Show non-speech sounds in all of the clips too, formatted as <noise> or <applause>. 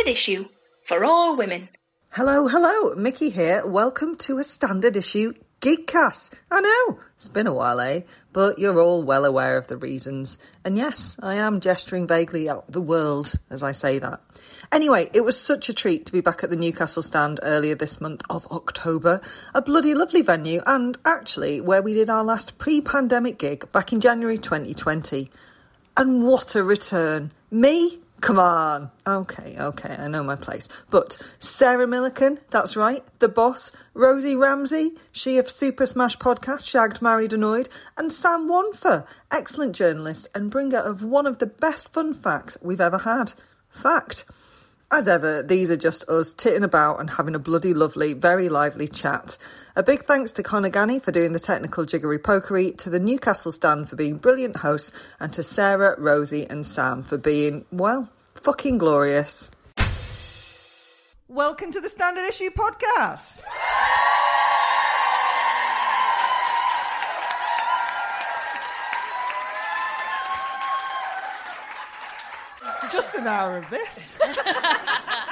standard issue for all women. Hello, hello, Mickey here. Welcome to a standard issue Gigcast. I know, it's been a while, eh? But you're all well aware of the reasons. And yes, I am gesturing vaguely at the world as I say that. Anyway, it was such a treat to be back at the Newcastle stand earlier this month of October. A bloody lovely venue, and actually where we did our last pre pandemic gig back in January 2020. And what a return! Me, Come on. Okay, okay, I know my place. But Sarah Millican, that's right, the boss, Rosie Ramsey, she of Super Smash podcast, Shagged, Married, Annoyed, and Sam Wonfor, excellent journalist and bringer of one of the best fun facts we've ever had. Fact. As ever, these are just us titting about and having a bloody lovely, very lively chat. A big thanks to Conor Ganny for doing the technical jiggery pokery, to the Newcastle stand for being brilliant hosts, and to Sarah, Rosie, and Sam for being, well, fucking glorious. Welcome to the Standard Issue Podcast. Just an hour of this. <laughs>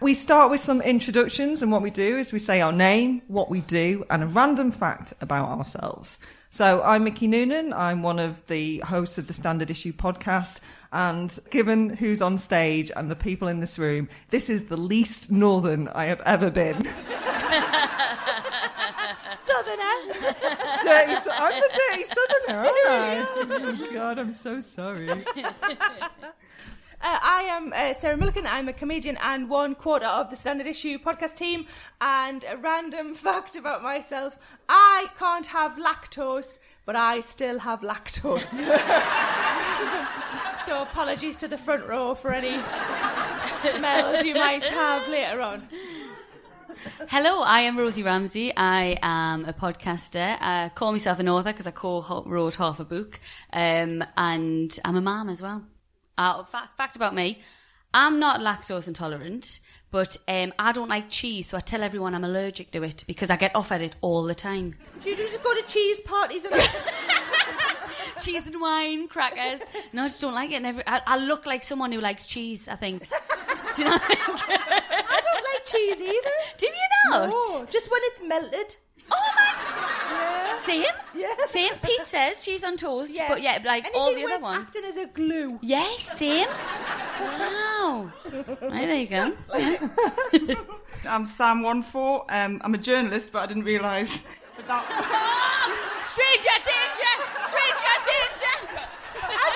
we start with some introductions, and what we do is we say our name, what we do, and a random fact about ourselves. So I'm Mickey Noonan. I'm one of the hosts of the Standard Issue podcast. And given who's on stage and the people in this room, this is the least northern I have ever been. <laughs> Southerner. <laughs> dirty, so- I'm the dirty southerner, aren't I? Oh, <laughs> God, I'm so sorry. Uh, I am uh, Sarah Millican. I'm a comedian and one quarter of the Standard Issue podcast team. And a random <laughs> fact about myself I can't have lactose, but I still have lactose. <laughs> so apologies to the front row for any smells you might have later on. Hello, I am Rosie Ramsey. I am a podcaster. I call myself an author because I co-wrote half a book, um, and I'm a mom as well. Uh, fact, fact about me: I'm not lactose intolerant, but um, I don't like cheese, so I tell everyone I'm allergic to it because I get off at it all the time. Do you just go to cheese parties and <laughs> cheese and wine, crackers. No, I just don't like it. I, I look like someone who likes cheese. I think. Do you know? I don't like cheese either. <laughs> Do you not? No, just when it's melted. Oh my! Same. Yeah. Same says she's on toast. But yeah, like Anything all the other it's one. acting as a glue. Yes, same. Wow. Right, there you go. <laughs> I'm Sam Wonfor. Um, I'm a journalist, but I didn't realise that. that <laughs> Stranger danger! Stranger danger!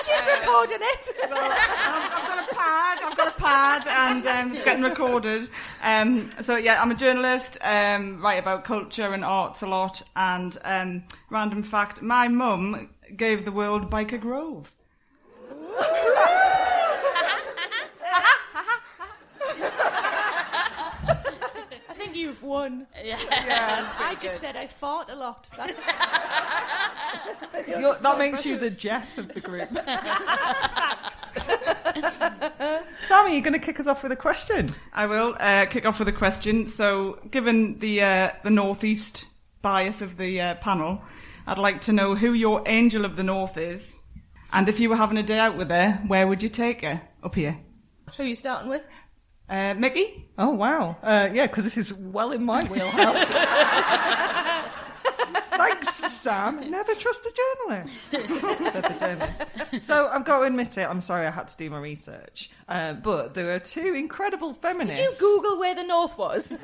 She's recording it. so, um, I've got a pad. I've got a pad, and um, it's getting recorded. Um, so yeah, I'm a journalist. Um, write about culture and arts a lot. And um, random fact: my mum gave the world Byker Grove. <laughs> I think you've won. Yeah. <laughs> I just said I fought a lot. That's <laughs> You're, that makes you the Jeff of the group. <laughs> Sam, are you going to kick us off with a question? I will uh, kick off with a question. So, given the uh, the northeast bias of the uh, panel, I'd like to know who your angel of the north is, and if you were having a day out with her, where would you take her? Up here, who are you starting with? Uh, Mickey. Oh, wow. Uh, yeah, because this is well in my wheelhouse. <laughs> Thanks, Sam. Never trust a journalist, <laughs> said the journalist. So I've got to admit it, I'm sorry I had to do my research. Uh, but there are two incredible feminists. Did you Google where the north was? <laughs>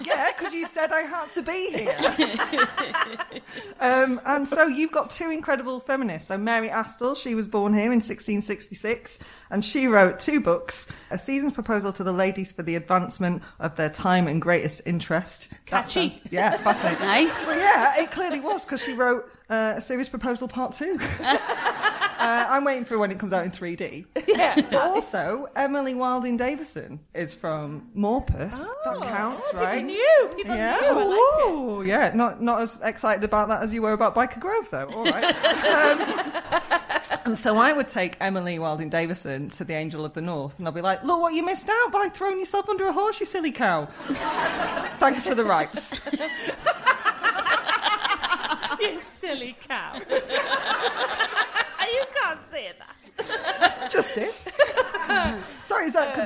Yeah, because you said I had to be here. <laughs> um, and so you've got two incredible feminists. So Mary Astell, she was born here in 1666, and she wrote two books: A Serious Proposal to the Ladies for the Advancement of Their Time and Greatest Interest. Catchy. sounds- yeah, fascinating. <laughs> Nice. Well, yeah, it clearly was because she wrote uh, a serious proposal part two. <laughs> uh, I'm waiting for when it comes out in 3D. <laughs> yeah. But also, Emily Wilding Davison is from Morpeth. that counts, oh, right? People knew. People Yeah, knew. I like it. ooh, yeah. Not not as excited about that as you were about Byker Grove, though. All right. um, and <laughs> so I would take Emily Wilding Davison to the Angel of the North, and I'll be like, "Look what you missed out by throwing yourself under a horse, you silly cow." Thanks for the rights. <laughs> You silly cow.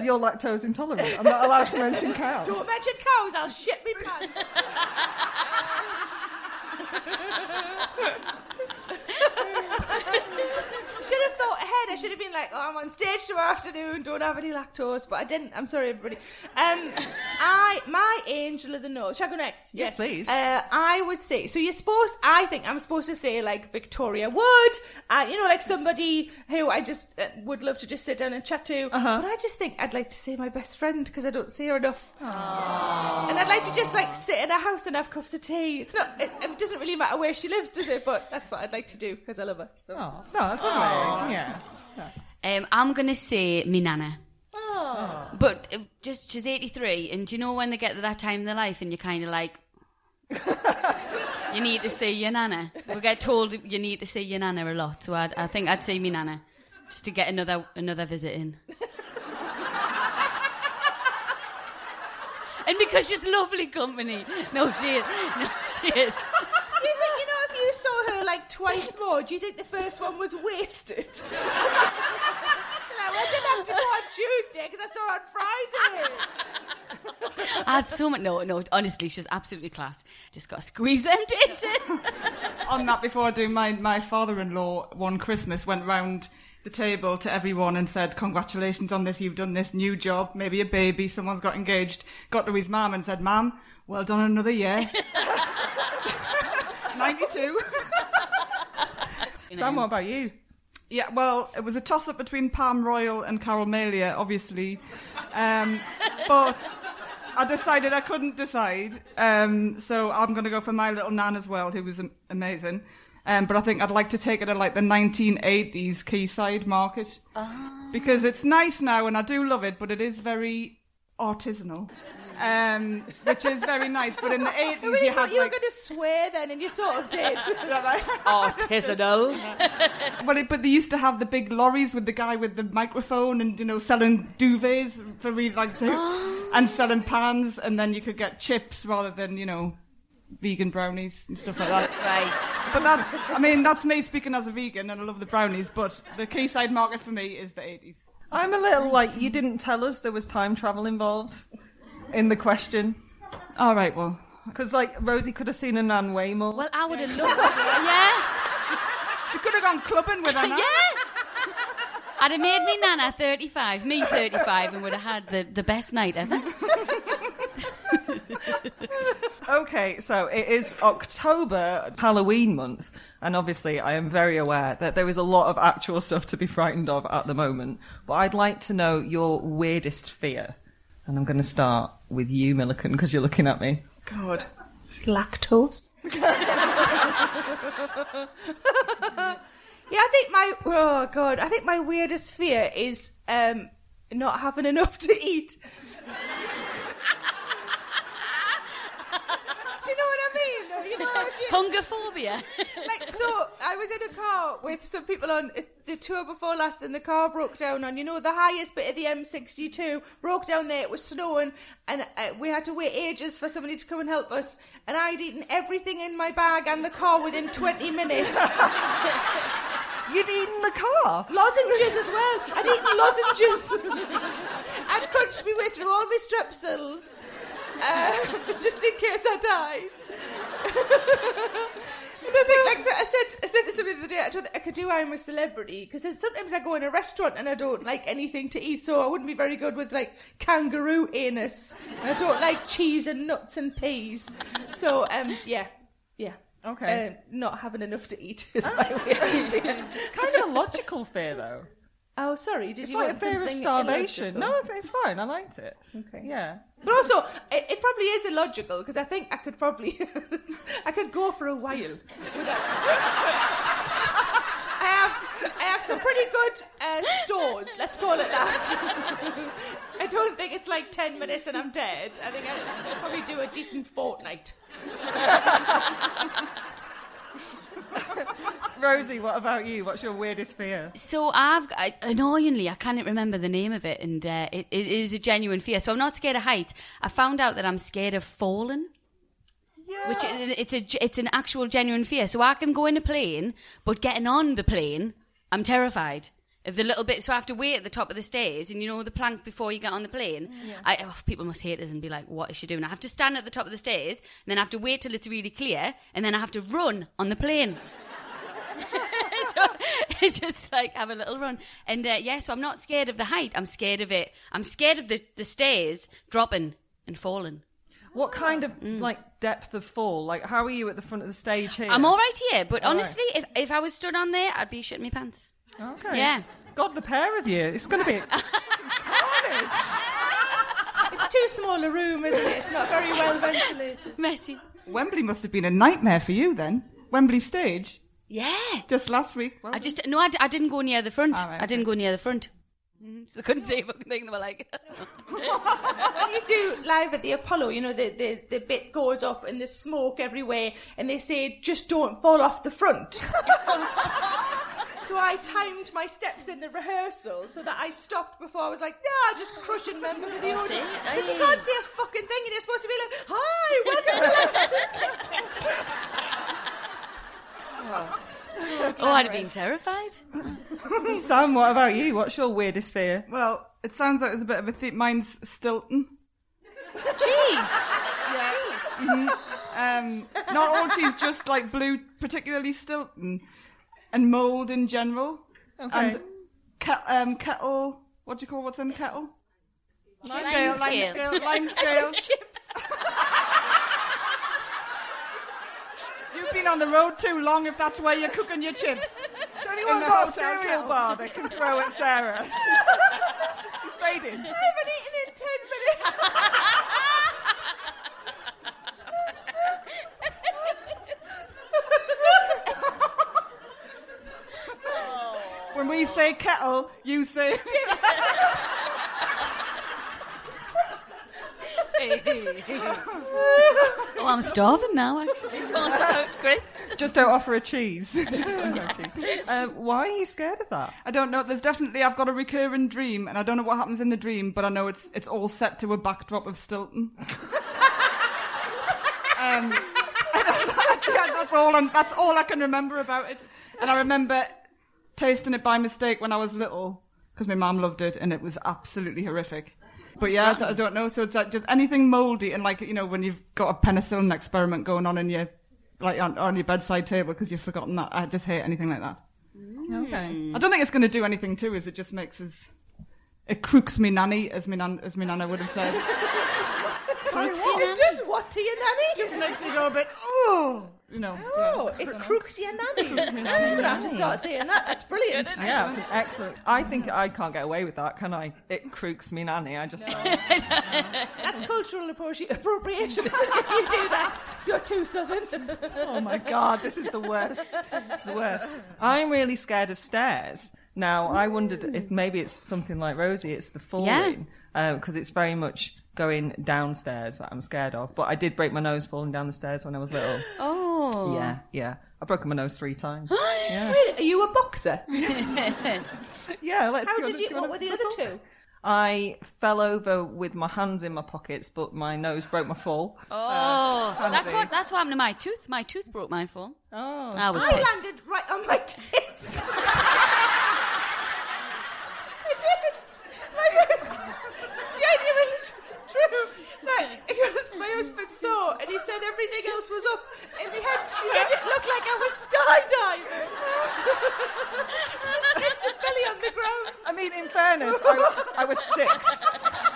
Sorry, is that because you're lactose intolerant? I'm not allowed to mention cows. Don't mention cows, I'll shit me pants. <laughs> should have thought ahead. I should have been like, oh, I'm on stage tomorrow afternoon, don't have any lactose, but I didn't. I'm sorry, everybody. Um, <laughs> I, my angel of the north. Shall I go next? Yes, please. Uh, I would say, so you're supposed, I think I'm supposed to say like Victoria Wood, uh, you know, like somebody who I just uh, would love to just sit down and chat to. Uh-huh. But I just think I'd like to say my best friend because I don't see her enough. And I'd like to just like sit in a house and have cups of tea. It's not, it, it doesn't really matter where she lives, does it? But that's what I'd like to do because I love her. So. Oh, no, that's lovely. Yeah. Um, I'm going to say me nana. Oh. But uh, just she's 83, and do you know when they get to that time in their life and you're kind of like, <laughs> you need to see your nana. We get told you need to see your nana a lot, so I'd, I think I'd say me nana, just to get another another visit in. <laughs> and because she's lovely company. No, she is. No, she is. Do you think, you know, if you saw her like twice more, do you think the first one was wasted? <laughs> no, I didn't have to go on Tuesday because I saw her on Friday. I had so much. No, no, honestly, she's absolutely class. Just got to squeeze them tits in. <laughs> On that, before I do, my, my father-in-law one Christmas went round the table to everyone and said, congratulations on this, you've done this new job, maybe a baby, someone's got engaged. Got to his mum and said, mum, well done another year. <laughs> 92. Sam, what about you? Yeah, well, it was a toss up between Pam Royle and Carol Malia, obviously. Um, <laughs> but I decided I couldn't decide. Um, so I'm going to go for my little Nan as well, who was amazing. Um, but I think I'd like to take it at like the 1980s Quayside market. Because it's nice now and I do love it, but it is very artisanal. Um, which is very nice. But in the <laughs> 80s, I really you thought had you were like. going to swear then, and you sort of did. <laughs> <laughs> Artisanal. But, it, but they used to have the big lorries with the guy with the microphone and you know selling duvets for really like to, <gasps> and selling pans and then you could get chips rather than you know vegan brownies and stuff like that. right. But that's I mean that's me speaking as a vegan and I love the brownies. But the Quayside market for me is the 80s. I'm a little like, you didn't tell us there was time travel involved in the question. All right, well Because, like, Rosie could have seen a Nan way more. Well, I would have loved it. Yeah. <laughs> she could have gone clubbing with her. <laughs> Yeah. I'd have made me Nana 35, me 35, and would have had the, the best night ever. <laughs> Okay, so it is October, Halloween month, and obviously I am very aware that there is a lot of actual stuff to be frightened of at the moment. But I'd like to know your weirdest fear. And I'm going to start with you, Millican, because you're looking at me. God. Lactose? <laughs> yeah, I think my oh god, I think my weirdest fear is um not having enough to eat. <laughs> Do you know what I mean? though? You know, if you, Hungerphobia. like, so I was in a car with some people on the tour before last, and the car broke down on you know the highest bit of the M62. Broke down there. It was snowing, and uh, we had to wait ages for somebody to come and help us. And I'd eaten everything in my bag and the car within 20 minutes. <laughs> You'd eaten the car! Lozenges as well. I'd eaten lozenges. <laughs> I'd crunched my way through all my strepsils, uh, <laughs> just in case I died. And I think, like I said, I said to somebody the other day, I don't think I could do I'm a celebrity because sometimes I go in a restaurant and I don't like anything to eat, so I wouldn't be very good with like kangaroo anus. And I don't like cheese and nuts and peas. So, um, yeah, yeah. Okay. Uh, not having enough to eat is my weirdest <laughs> fear. It's kind of a logical fear, though. Oh, sorry. Did It's you like a fear of starvation. illogical? No, it's fine. I liked it. Okay. Yeah. But also, it, it probably is illogical because I think I could probably, <laughs> I could go for a while. without- <laughs> I have, I have some pretty good uh, stores. Let's call it that. <laughs> I don't think it's like ten minutes and I'm dead. I think I could probably do a decent fortnight. <laughs> Rosie, what about you? What's your weirdest fear? So I've I, annoyingly I can't remember the name of it, and uh, it, it is a genuine fear. So I'm not scared of heights. I found out that I'm scared of falling. Yeah. Which it's a it's an actual genuine fear. So I can go in a plane, but getting on the plane, I'm terrified Of the little bit, so I have to wait at the top of the stairs, and you know the plank before you get on the plane. I, oh, people must hate us and be like, "What is she doing?" I have to stand at the top of the stairs, and then I have to wait till it's really clear, and then I have to run on the plane. <laughs> so it's <laughs> just like have a little run, and uh, yeah, so I'm not scared of the height. I'm scared of it. I'm scared of the the stairs dropping and falling. What kind of like depth of fall? Like, how are you at the front of the stage here? I'm all right here, but All right. honestly, if if I was stood on there, I'd be shitting my pants. Okay. Yeah. God, the pair of you. It's going to be carnage. It's too small a room, isn't it? It's not very well ventilated. Messy. Wembley must have been a nightmare for you then. Wembley stage. Yeah. Just last week. Well, I just no, I, d- I didn't go near the front. Right, I didn't okay. go near the front. Mhm, So they couldn't see a fucking thing. They were like, when <laughs> you do live at the Apollo, you know, the, the, the bit goes up and there's smoke everywhere, and they say, just don't fall off the front. <laughs> so I timed my steps in the rehearsal so that I stopped before I was like, yeah, just crushing members of the audience. Because you can't see a fucking thing, and you're supposed to be like, hi, welcome to <laughs> oh, I'd have been terrified. <laughs> Sam, what about you? What's your weirdest fear? well, it sounds like there's a bit of a theme. Mine's Stilton. Jeez. Um, not all cheese, just like blue, particularly Stilton, and mould in general. Okay. And ke- um, kettle. What do you call what's in the kettle? Lime Scale, lime scale. scale, <laughs> lime scale. chips. <laughs> You've been on the road too long if that's where you're cooking your chips. Has anyone the got a hotel cereal kettle. bar they can throw at Sarah? <laughs> She's fading. I haven't eaten in 10 minutes. When we say kettle, you say <laughs> oh, I'm starving now. Actually, talking about crisps. Just don't offer a cheese. <laughs> No. Uh, why are you scared of that? I don't know. There's definitely I've got a recurring dream, and I don't know what happens in the dream, but I know it's it's all set to a backdrop of Stilton. <laughs> um, yeah, that's all. i that's all I can remember about it. And I remember tasting it by mistake when I was little because my mum loved it, and it was absolutely horrific. But yeah, I, I don't know. So it's like just anything mouldy, and like you know when you've got a penicillin experiment going on in your like on, on your bedside table because you've forgotten that. I just hate anything like that. Okay. I don't think it's going to do anything to us. It just makes us. It crooks me nanny, as me, nan, as me nana would have said. Crooksy It nan. does what to your nanny? just makes me go a bit, oh, you know. Oh, yeah. it crooks your <laughs> nanny. I'm going to have to start saying that. That's brilliant. Yeah, it's excellent. I think I can't get away with that, can I? It crooks me nanny. I just. <laughs> That's cultural appropriation. if you do that, you're too southern. <laughs> Oh my god, this is the worst. It's the worst. I'm really scared of stairs. Now, I wondered if hmm. maybe it's something like Rosie, it's the falling, uh, because it's very much going downstairs that I'm scared of. But I did break my nose falling down the stairs when I was little. <gasps> Oh. Yeah, yeah. I've broken my nose three times. <gasps> Wait, are you a boxer? <laughs> yeah, let's How do did wanna- you? What were the other two? I fell over with my hands in my pockets, but my nose broke my fall. Oh, uh, that's what that's what happened to my tooth. My tooth broke my fall. Oh. I was I pissed. landed right on my tits. <laughs> I did. My- It's genuinely t- <laughs> true. Like, my husband saw and he said everything else was up in my head. He said it looked like I was skydiving. <laughs> Just belly on the ground. I mean, in fairness, I, I was six. <laughs>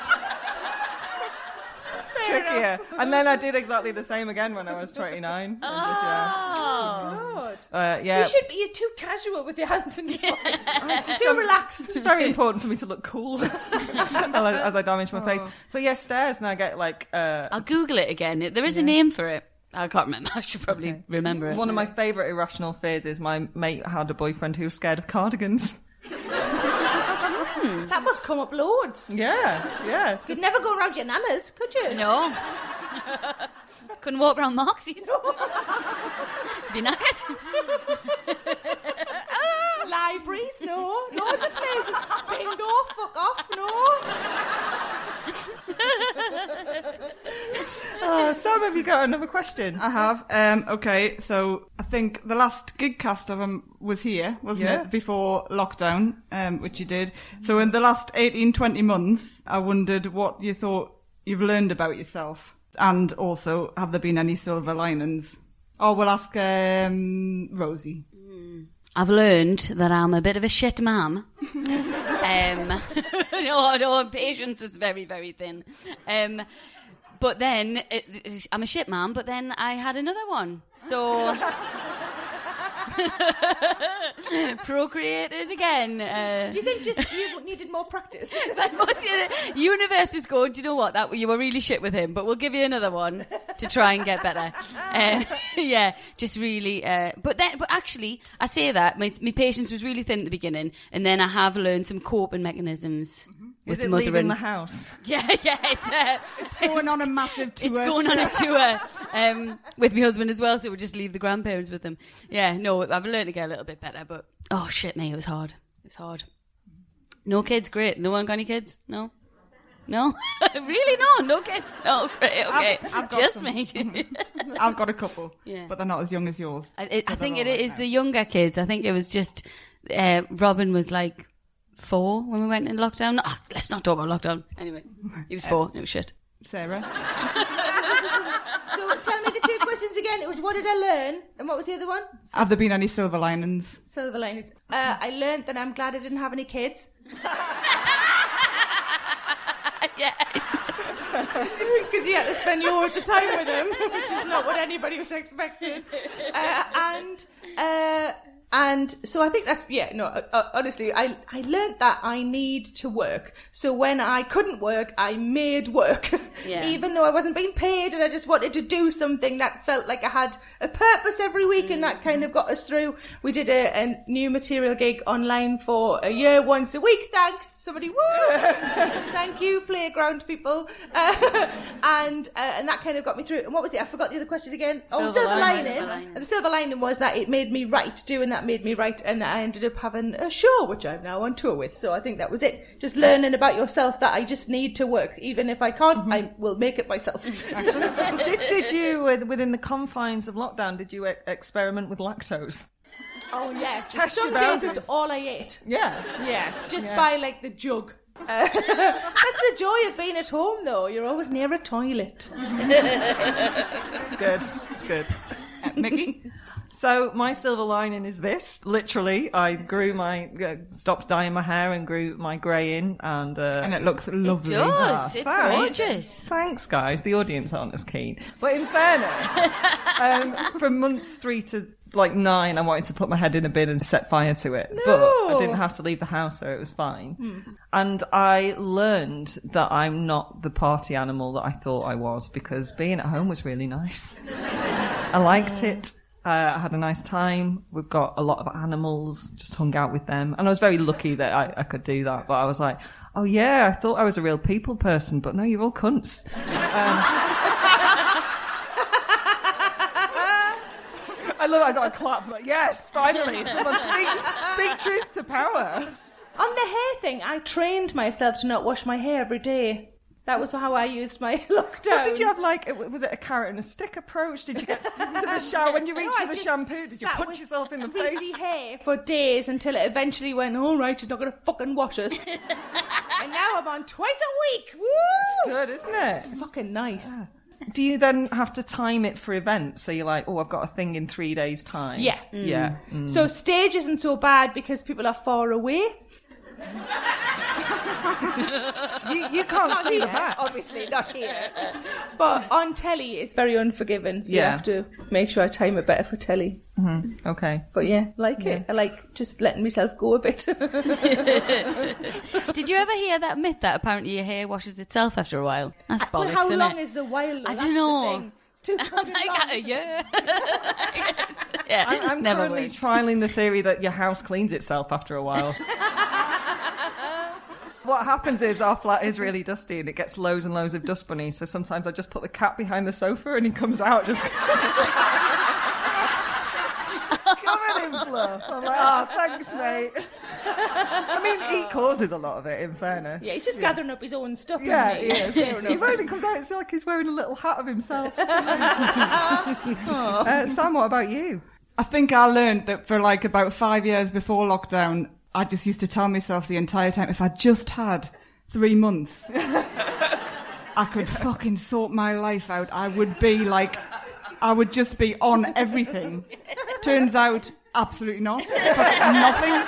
<laughs> Trickier. And then I did exactly the same again when I was 29. <laughs> And just, yeah. Oh. God. Uh, yeah. You should be. You're too casual with your hands in your <laughs> pockets. too relaxed. It's very important for me to look cool as, as I damage my face. So yeah, stairs, and I get like uh, I'll Google it again. There is a name for it. I can't remember. I should probably remember it. one of my favourite irrational fears is my mate had a boyfriend who was scared of cardigans. Hmm. That must come up loads. Yeah, yeah. <laughs> You'd never go around your nana's, could you? No. <laughs> Couldn't walk around Moxie's. Be knackered. <laughs> Libraries, no. Loads of places. Bingo, fuck off, no. <laughs> Uh, Sam, have you got another question? I have. Um, okay, so I think the last gig cast of them was here, wasn't Yeah. it? Before lockdown, um, which you did. So in the last 18, 20 months, I wondered what you thought you've learned about yourself. And also, have there been any silver linings? Oh, we'll ask um, Rosie. I've learned that I'm a bit of a shit mum. um, <laughs> no, no, patience is very, very thin. Um, but then it, I'm a shit mum. But then I had another one, so <laughs> procreated again. Uh, Do you think just you needed more practice? But most of the universe was going, do you know what? That you were really shit with him, but we'll give you another one to try and get better. <laughs> Uh, <laughs> yeah, just really. Uh, but then, but actually, I say that my, my patience was really thin at the beginning, and then I have learned some coping mechanisms with Is mothering. leaving the house? <laughs> Yeah, yeah, <laughs> it's, uh, Going on a massive <laughs> tour. it's going on a tour um, with my husband as well, so we'll just leave the grandparents with them. Yeah, no, I've learned to get a little bit better, but oh shit, me, it was hard. It was hard. No kids, great. No one got any kids? No? No? really? No, no kids. No, great, okay. I've got Just some. me. I've got a couple, Yeah. but they're not as young as yours. I, it, I think it right is now. the younger kids. I think it was just uh, Robin was like four when we went in lockdown. No, ah, let's not talk about lockdown. Anyway, he was four. It was shit. Sarah. <laughs> so tell me the two questions again. It was what did I learn, and what was the other one? Have there been any silver linings? Silver linings. Uh, I learned that I'm glad I didn't have any kids <laughs> <laughs> yeah. because you had to spend loads of time with them, which is not what anybody was expecting. Uh, and uh, and so I think that's yeah. No, uh, uh, honestly, I I learned that I need to work. So when I couldn't work, I made work, <laughs> Yeah. even though I wasn't being paid, and I just wanted to do something that felt like I had a purpose every week, and that kind of got us through. We did a, a new material gig online for a year, once a week. Thanks, somebody. Woo! <laughs> Thank you, playground people. Uh, <laughs> and uh, and that kind of got me through. And what was it? I forgot the other question again. oh, Silver silver lining. lining. And the silver lining was that it made me write. Doing that made me write, and I ended up having a show, which I'm now on tour with. So I think that was it. Just learning about yourself that I just need to work. Even if I can't, I will make it myself. did, did you, within the confines of lockdown, did you e- experiment with lactose? oh yeah, Test some your days it's all I ate. Yeah. Yeah, just Yeah. by like the jug. Uh, <laughs> that's the joy of being at home, though. You're always near a toilet. <laughs> It's good. It's good. Uh, Mickey? <laughs> So my silver lining is this. Literally, I grew my, uh, stopped dyeing my hair and grew my grey in, and uh, And it looks lovely. It does. Ah, it's thanks. gorgeous. Thanks, guys. The audience aren't as keen. But in fairness, <laughs> um, from months three to like nine, I wanted to put my head in a bin and set fire to it. But I didn't have to leave the house, so it was fine. And I learned that I'm not the party animal that I thought I was because being at home was really nice. <laughs> I liked it. Uh, I had a nice time. We've got a lot of animals, just hung out with them. And I was very lucky that I, I could do that. But I was like, oh yeah, I thought I was a real people person, but no, you're all cunts. Um, <laughs> I love it. I got a clap. Like, yes, finally, someone speak, speak truth to power. On the hair thing, I trained myself to not wash my hair every day. That was how I used my <laughs> lockdown. Did you have like, was it a carrot and a stick approach? Did you get to the <laughs> shower when you No, reached I for the shampoo? Did you punch yourself in the face? hair for days until it eventually went, all right, she's not going to fucking wash us. <laughs> and now I'm on twice a week. Woo! Good, isn't it? It's fucking nice. Do you then have to time it for events? So you're like, oh, I've got a thing in three days' time. Yeah. Yeah. Mm. So stage isn't so bad because people are far away. <laughs> You, you can't see the back. obviously not here. <laughs> but on telly, it's very unforgiving. So Yeah. you have to make sure I time it better for telly. Mm-hmm. Okay. But yeah, like it. I like just letting myself go a bit. <laughs> Did you ever hear that myth that apparently your hair washes itself after a while? That's well, bollocks, how isn't long it? is the while? though? I don't the know. Thing. It's too <laughs> I'm like, a uh, year. <laughs> <laughs> yeah, I'm, I'm never currently worked. trialing the theory that your house cleans itself after a while. what happens is our flat is really dusty and it gets loads and loads of dust bunnies. So sometimes I just put the cat behind the sofa and he comes out just. Covered in fluff. I'm like, oh, thanks, mate. <laughs> I mean, he causes a lot of it, in fairness. Yeah, he's just gathering up his own stuff. Yeah, isn't he he? is. <laughs> He only comes out, it's like he's wearing a little hat of himself. <laughs> uh, Sam, what about you? I think I learned that for like about five years before lockdown, I just used to tell myself the entire time, if I just had three months, I could fucking sort my life out. I would be like, I would just be on everything. Turns out, absolutely not. Nothing.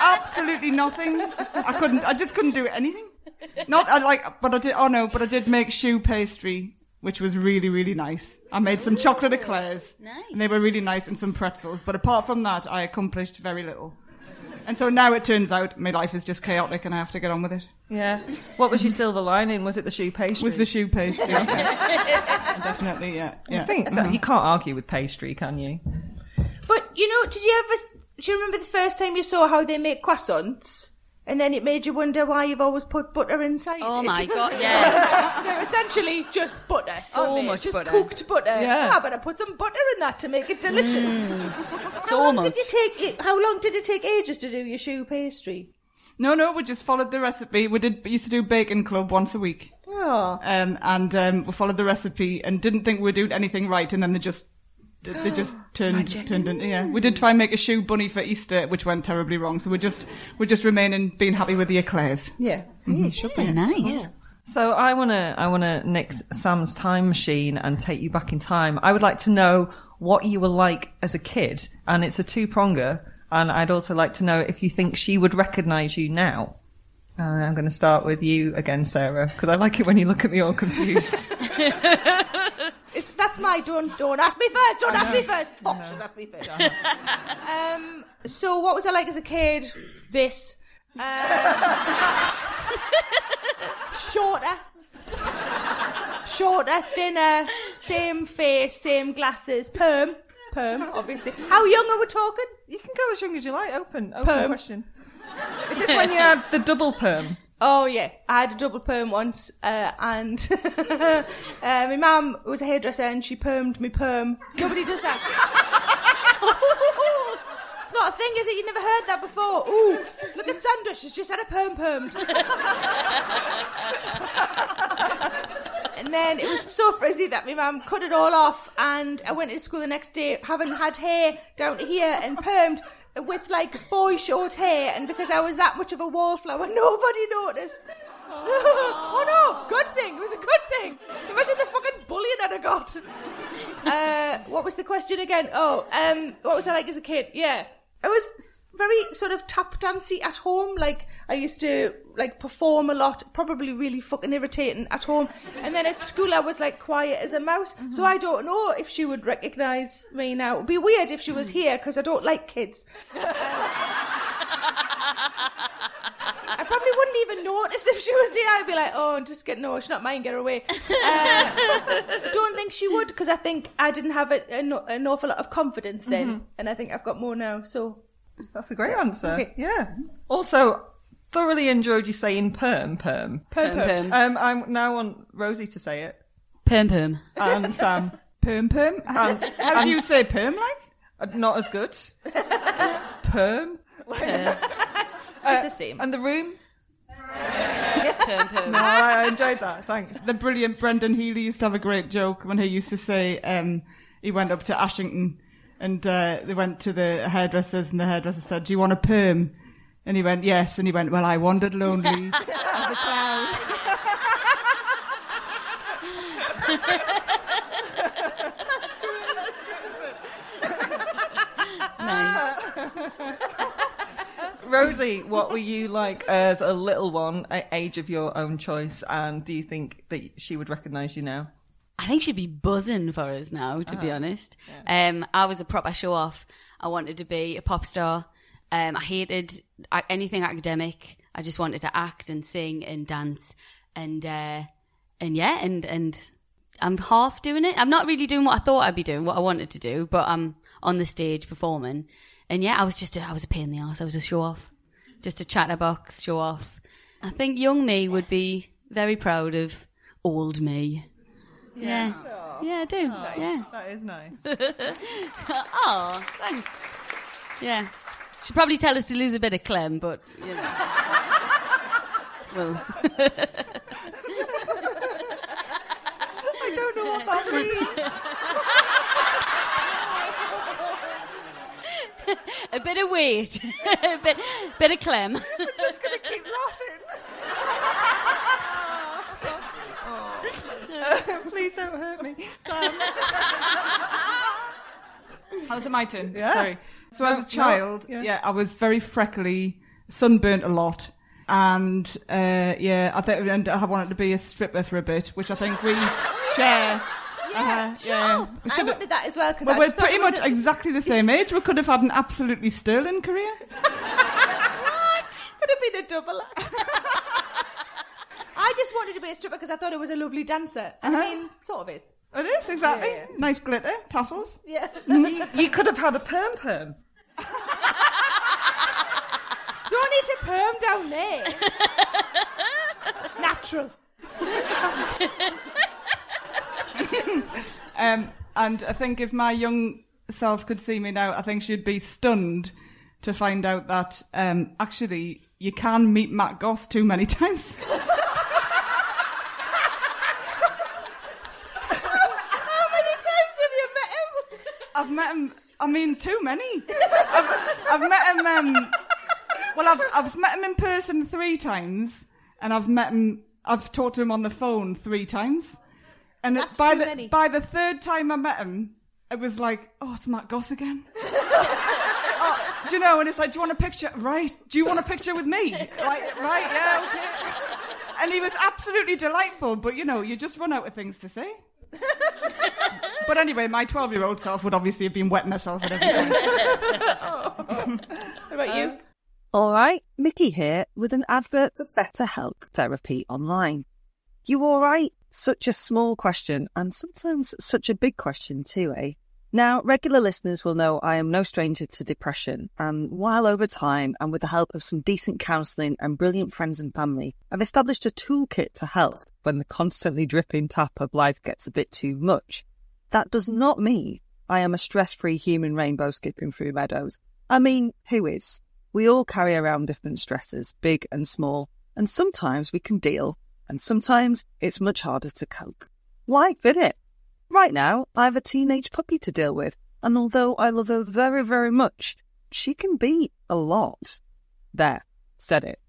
Absolutely nothing. I couldn't, I just couldn't do anything. Not, I like, but I did, oh no, but I did make choux pastry, which was really, really nice. I made some chocolate eclairs. Nice. And they were really nice and some pretzels. But apart from that, I accomplished very little. And so now it turns out my life is just chaotic and I have to get on with it. Yeah. What was your silver lining? Was it the choux pastry? Was the choux pastry? <laughs> Definitely, yeah. yeah. I think that mm-hmm. you can't argue with pastry, can you? But you know, did you ever? Do you remember the first time you saw how they make croissants? And then it made you wonder why you've always put butter inside. Oh it? my <laughs> god, yeah. They're essentially just butter. So much just butter. cooked butter. Yeah. I better put some butter in that to make it delicious. <laughs> how so long much. did you take? It, how long did it take ages to do your choux pastry? No, no, we just followed the recipe. We did we used to do bacon club once a week, Oh, um, and um, we followed the recipe and didn't think we'd doing anything right, and then they just they just <gasps> turned turned in. Yeah, we did try and make a choux bunny for Easter, which went terribly wrong. So we're just we're just remaining being happy with the eclairs. yeah. Yeah, nice. So I wanna I wanna nick Sam's time machine and take you back in time. I would like to know what you were like as a kid, and it's a two pronger. And I'd also like to know if you think she would recognise you now. Uh, I'm going to start with you again, Sarah, because I like it when you look at me all confused. <laughs> <laughs> It's, that's my don't don't ask me first. Don't ask me first. Fuck, just ask me first. <laughs> um. So, what was I like as a kid? This. Um, <laughs> shorter. Shorter, thinner, same face, same glasses, perm, perm, obviously. How young are we talking? you can go as young as you like. Open, open Perm. question. Is this when you had the double perm? Oh yeah, I had a double perm once, uh, and <laughs> uh, my mum was a hairdresser and she permed me perm. Nobody does that. <laughs> it's not a thing, is it? You've never heard that before. Ooh, look at Sandra. She's just had a perm permed. <laughs> and then it was so frizzy that my mum cut it all off, and I went to school the next day having had hair down here and permed with like boy short hair, and because I was that much of a wallflower, <laughs> nobody noticed. <laughs> oh no, good thing. It was a good thing. Imagine the fucking bullying that I'd got. <laughs> Uh, what was the question again? Oh, um, what was I like as a kid? Yeah, I was very sort of tap dancey at home. Like I used to like perform a lot, probably really fucking irritating at home. And then at school I was like quiet as a mouse. So I don't know if she would recognise me now. It'd be weird if she was here because I don't like kids. I probably wouldn't even notice if she was here. I'd be like, oh, just get no, she's not mine, get her away. Uh, I don't think she would because I think I didn't have a, an, an awful lot of confidence then, and I think I've got more now. So That's a great answer. Okay. Yeah. Also, thoroughly enjoyed you saying perm, perm. perm, Perm, perm. perm. Um, I'm now on Rosie to say it, Perm, perm. and Sam. <laughs> Perm perm. And, How do you say perm like? uh, not as good. Perm. perm It's just the same. And the room. Perm, perm. I I enjoyed that. Thanks. The brilliant Brendan Healy used to have a great joke when he used to say um, he went up to Ashington and uh, they went to the hairdressers and the hairdresser said, "Do you want a perm?" And he went, "Yes." And he went, "Well, I wandered lonely as a cloud." Rosie, what were you like as a little one age of your own choice? And do you think that she would recognise you now? I think she'd be buzzing for us now, to be honest. Um, I was a proper show off. I wanted to be a pop star. Um, I hated anything academic. I just wanted to act and sing and dance, and uh, and yeah, and and I'm half doing it. I'm not really doing what I thought I'd be doing, what I wanted to do, but I'm on the stage performing. And yeah, I was just a, I was a pain in the ass. I was a show off, just a chatterbox show off. I think young me would be very proud of old me. Yeah. Yeah, I do. Yeah. That is nice. <laughs> Oh, thanks. Yeah. She'd probably tell us to lose a bit of Clem, but, you know. <laughs> well. <laughs> I don't know what that means. a bit of weight, a bit, bit of clem. just gonna keep laughing. <laughs> Please don't hurt me. Sam. Is it my turn? Yeah. Sorry. So as a child, yeah. yeah. I was very freckly, sunburnt a lot, and uh, yeah, I think and I wanted to be a stripper for a bit, which I think we <laughs> share. Yeah, Uh-huh, sure. yeah. We I wanted that as well because Well, we're pretty much exactly the same age. We could have had an absolutely sterling career. <laughs> what? Could have been a double act. I just wanted to be a stripper because I thought it was a lovely dancer. And I mean, sort of is. It is exactly Yeah, yeah. nice glitter tassels. Yeah. you, you could have had a perm perm. <laughs> Don't need to perm down there. it's natural. <laughs> Um, and I think if my young self could see me now, I think she'd be stunned to find out that um, actually you can meet Matt Goss too many <laughs> times. How many times have you met him? I've met him. I mean, too many. I've, I've met him. Um, well, I've I've met him in person three times, and I've met him. I've talked to him on the phone three times, and That's by the many. by the third time I met him, it was like, oh, it's Matt Goss again. <laughs> oh, do you know? And it's like, do you want a picture? Right. Do you want a picture with me? Right. Right. Yeah. Okay. And he was absolutely delightful, but you know, you just run out of things to say. But anyway, my 12 year old self would obviously have been wetting herself at every point. <laughs> What about you? All right, Mickey here with an advert for BetterHelp Therapy Online. You all right? Such a small question, and sometimes such a big question too, eh? Now, regular listeners will know I am no stranger to depression, and while over time and with the help of some decent counselling and brilliant friends and family, I've established a toolkit to help when the constantly dripping tap of life gets a bit too much. That does not mean I am a stress free human rainbow skipping through meadows. I mean, who is? We all carry around different stresses, big and small, and sometimes we can deal, and sometimes it's much harder to cope. Life, it? Right now, I have a teenage puppy to deal with, and although I love her very, very much, she can be a lot. There, said it.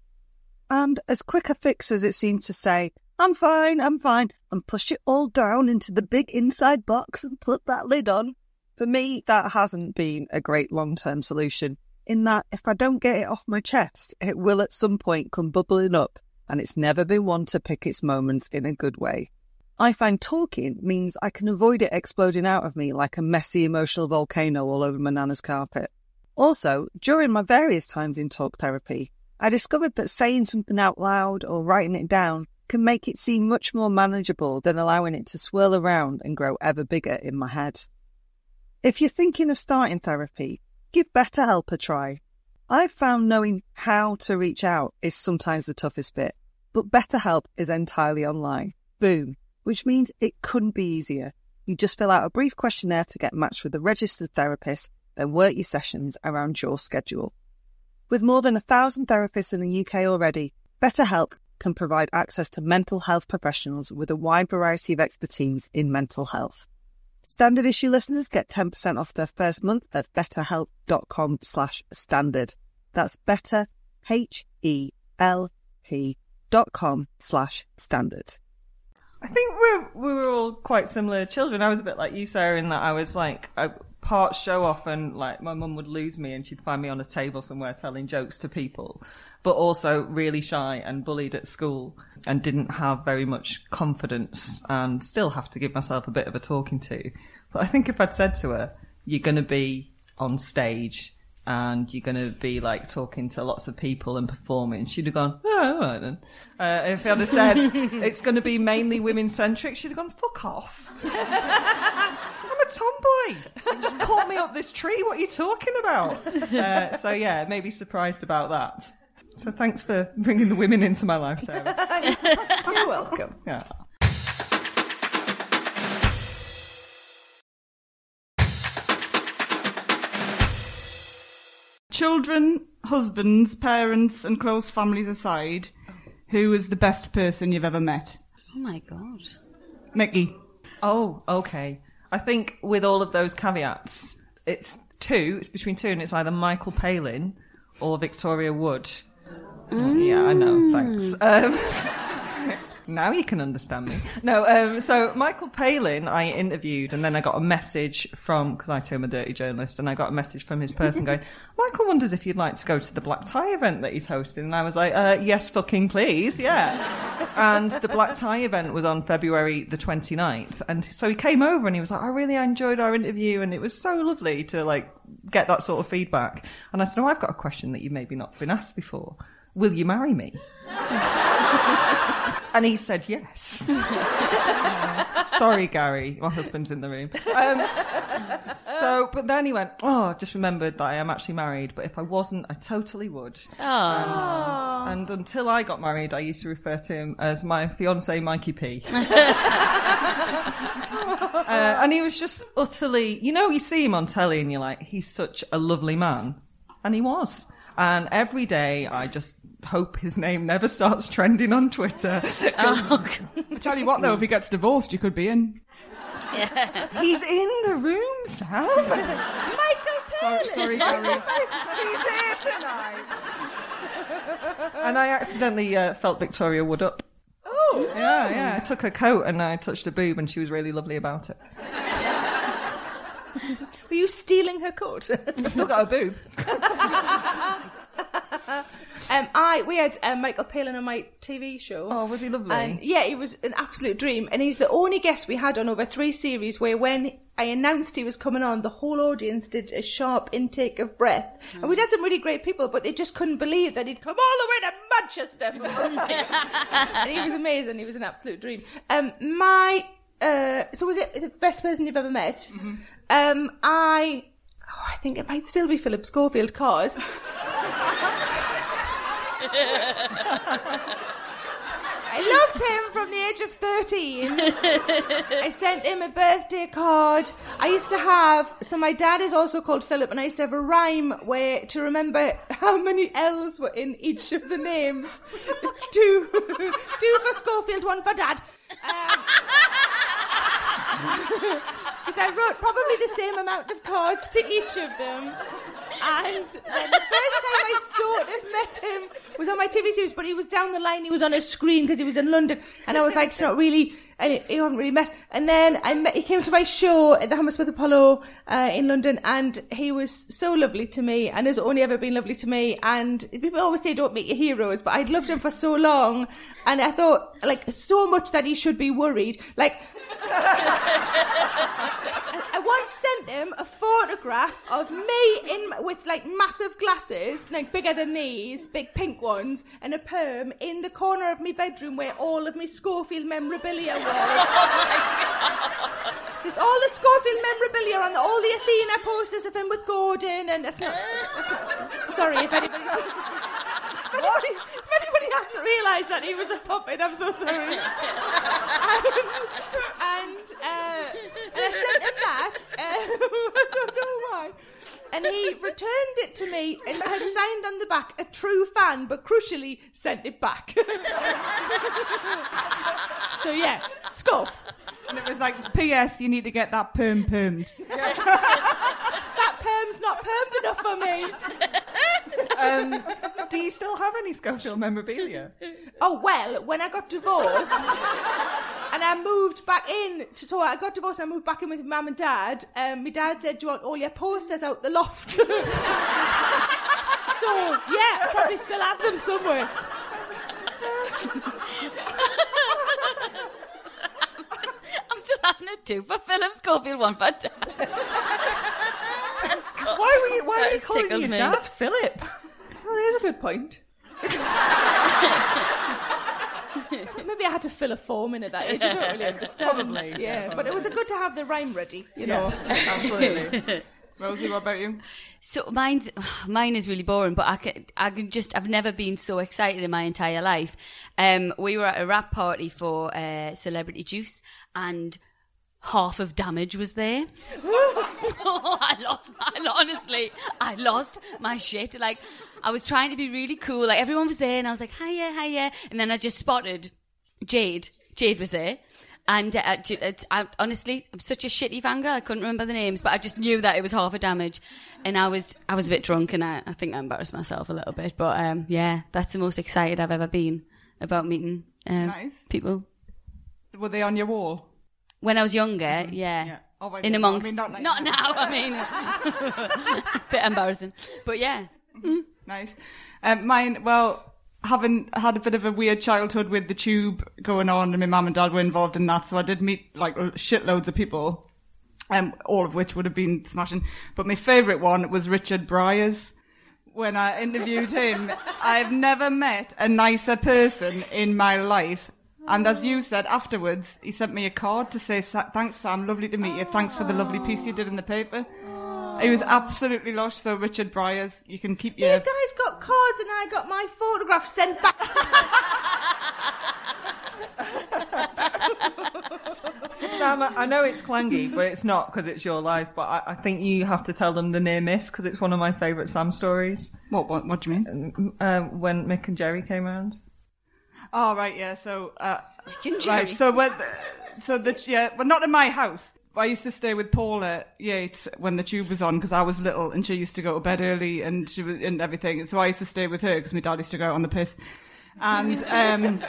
And as quick a fix as it seemed to say, I'm fine, I'm fine, and push it all down into the big inside box and put that lid on. For me, that hasn't been a great long term solution, in that if I don't get it off my chest, it will at some point come bubbling up, and it's never been one to pick its moments in a good way. I find talking means I can avoid it exploding out of me like a messy emotional volcano all over my nana's carpet. Also, during my various times in talk therapy, I discovered that saying something out loud or writing it down can make it seem much more manageable than allowing it to swirl around and grow ever bigger in my head. If you're thinking of starting therapy, give BetterHelp a try. I've found knowing how to reach out is sometimes the toughest bit, but BetterHelp is entirely online. Boom. Which means it couldn't be easier. You just fill out a brief questionnaire to get matched with a registered therapist, then work your sessions around your schedule. With more than a thousand therapists in the UK already, BetterHelp can provide access to mental health professionals with a wide variety of expertise in mental health. Standard issue listeners get 10% off their first month at betterhelp.com slash standard. That's better, H-E-L-P dot com slash standard. I think we're we were all quite similar children. I was a bit like you, Sarah, in that I was like a part show off, and like my mum would lose me, and she'd find me on a table somewhere telling jokes to people, but also really shy and bullied at school, and didn't have very much confidence, and still have to give myself a bit of a talking to. But I think if I'd said to her, "You're going to be on stage." And you're going to be like talking to lots of people and performing. She'd have gone, oh, all right then. Uh, if I'd have said <laughs> it's going to be mainly women centric, she'd have gone, fuck off. <laughs> tomboy. You just caught me up this tree. What are you talking about? Uh, so yeah, maybe surprised about that. So thanks for bringing the women into my life, Sarah. <laughs> You're welcome. Yeah. Children, husbands, parents, and close families aside, who is the best person you've ever met? Oh my god. Mickey. Oh, okay. I think with all of those caveats, it's two. It's between two, and it's either Michael Palin or Victoria Wood. Yeah, I know. Thanks. Um, <laughs> now you can understand me. No, um, so Michael Palin, I interviewed, and then I got a message from because I too am a dirty journalist, and I got a message from his person going, <laughs> "Michael wonders if you'd like to go to the black tie event that he's hosting." And I was like, uh, "Yes, fucking please, yeah." <laughs> and the black tie event was on February the 29th, and so he came over and he was like, "I really enjoyed our interview, and it was so lovely to like get that sort of feedback." And I said, "Oh, I've got a question that you've maybe not been asked before." Will you marry me? <laughs> And he said yes. <laughs> Sorry, Gary. My husband's in the room. Um, so, but then he went, Oh, I just remembered that I am actually married, but if I wasn't, I totally would. Oh. And, and until I got married, I used to refer to him as my fiance, Mikey P. <laughs> uh, and he was just utterly, you know, you see him on telly and you're like, he's such a lovely man. And he was. And every day I just hope his name never starts trending on Twitter. <laughs> Oh, I tell you what, though, if he gets divorced, you could be in. He's in the room, Sam. <laughs> Michael Palin. Sorry, sorry. <laughs> He's here tonight. and I accidentally uh, felt Victoria Wood up. Oh, Yeah, yeah. I took her coat and I touched her boob, and she was really lovely about it. <laughs> were you stealing her coat? <laughs> I've still got her boob. <laughs> Um, I we had um, Michael Palin on my TV show. Oh, was he lovely? And yeah, it was an absolute dream. And he's the only guest we had on over three series where when I announced he was coming on, the whole audience did a sharp intake of breath. And we'd had some really great people, but they just couldn't believe that he'd come all the way to Manchester. for one thing. and he was amazing. He was an absolute dream. Um, my uh, so was it the best person you've ever met? Um, I. Oh, I think it might still be Philip Schofield, cause <laughs> I loved him from the age of 13. I sent him a birthday card. I used to have, so my dad is also called Philip, and I used to have a rhyme where to remember how many L's were in each of the names. <laughs> two, <laughs> two for Schofield, one for dad. Um, because I wrote probably the same amount of cards to each of them. And the first time I sort of met him was on my TV series, but he was down the line. He was on a screen because he was in London, and I was like, it's not really. And he hadn't really met. And then I met, he came to my show at the Hammersmith Apollo uh, in London, and he was so lovely to me, and has only ever been lovely to me. And people always say don't meet your heroes, but I'd loved him for so long, and I thought like so much that he should be worried. Like <laughs> sent him a photograph of me in with like massive glasses, like bigger than these, big pink ones, and a perm in the corner of my bedroom where all of my Schofield memorabilia was. <laughs> Oh, There's all the Schofield memorabilia on the, all the Athena posters of him with Gordon, and that's not. That's not sorry if anybody's. If anybody, if anybody hadn't realised that he was a puppet, I'm so sorry. <laughs> Um, and, uh, and I sent him that. Um, <laughs> I don't know why. And he returned it to me and had signed on the back a true fan, but crucially sent it back. <laughs> so yeah, scuff. And it was like, P.S. You need to get that perm permed. That perm's not permed enough for me. <laughs> Um, do you still have any Schofield memorabilia? Oh well, when I got divorced <laughs> and I moved back in to tour, I got divorced and I moved back in with mum and dad. Um, my dad said, "Do you want all your posters out the loft?" <laughs> so yeah, I probably still have them somewhere. I'm still having a two for Philip Schofield, one for Dad. Why were you? Why That are you calling tickled your me. dad Philip? Well, there's a good point. <laughs> Maybe I had to fill a form in at that age. I don't really <laughs> understand. Probably, Yeah, yeah, but it was a good to have the rhyme ready, you know. Absolutely. <laughs> Rosie, what about you? So mine's mine is really boring, but I can I can just I've never been so excited in my entire life. Um, we were at a rap party for uh, Celebrity Juice, and half of Damage was there. oh, <laughs> I lost. I honestly, I lost my shit. Like I was trying to be really cool. Like everyone was there, and I was like, hiya, hiya, and then I just spotted Jade. Jade was there. And uh, d- it's, I, honestly, I'm such a shitty fangirl. I couldn't remember the names, but I just knew that it was half a damage. And I was, I was a bit drunk, and I, I think I embarrassed myself a little bit. But um, yeah, that's the most excited I've ever been about meeting um, Nice. people. Were they on your wall? When I was younger, yeah. Yeah. Oh, In amongst, I mean, not, like not now. I mean, <laughs> <laughs> bit embarrassing, but yeah. Nice. Um, mine, well, having had a bit of a weird childhood with the tube going on, and my mum and dad were involved in that, so I did meet like shitloads of people, um, all of which would have been smashing. But my favourite one was Richard Briers. When I interviewed him, <laughs> I've never met a nicer person in my life. And as you said afterwards, he sent me a card to say, thanks Sam, lovely to meet you. Thanks for the lovely piece you did in the paper. He was absolutely lush. So Richard Briers, you can keep your. You guys got cards and I got my photograph sent back. <laughs> Sam, I I know it's clangy, but it's not because it's your life. But I, I think you have to tell them the near miss because it's one of my favourite Sam stories. What, what, what do you mean? Um, when Mick and Jerry came around. Oh, right, yeah, so, uh, right, so when, so the, yeah, well, not in my house. I used to stay with Paula Yates when the tube was on because I was little and she used to go to bed early and she was, and everything. And so I used to stay with her because my dad used to go out on the piss. And, um,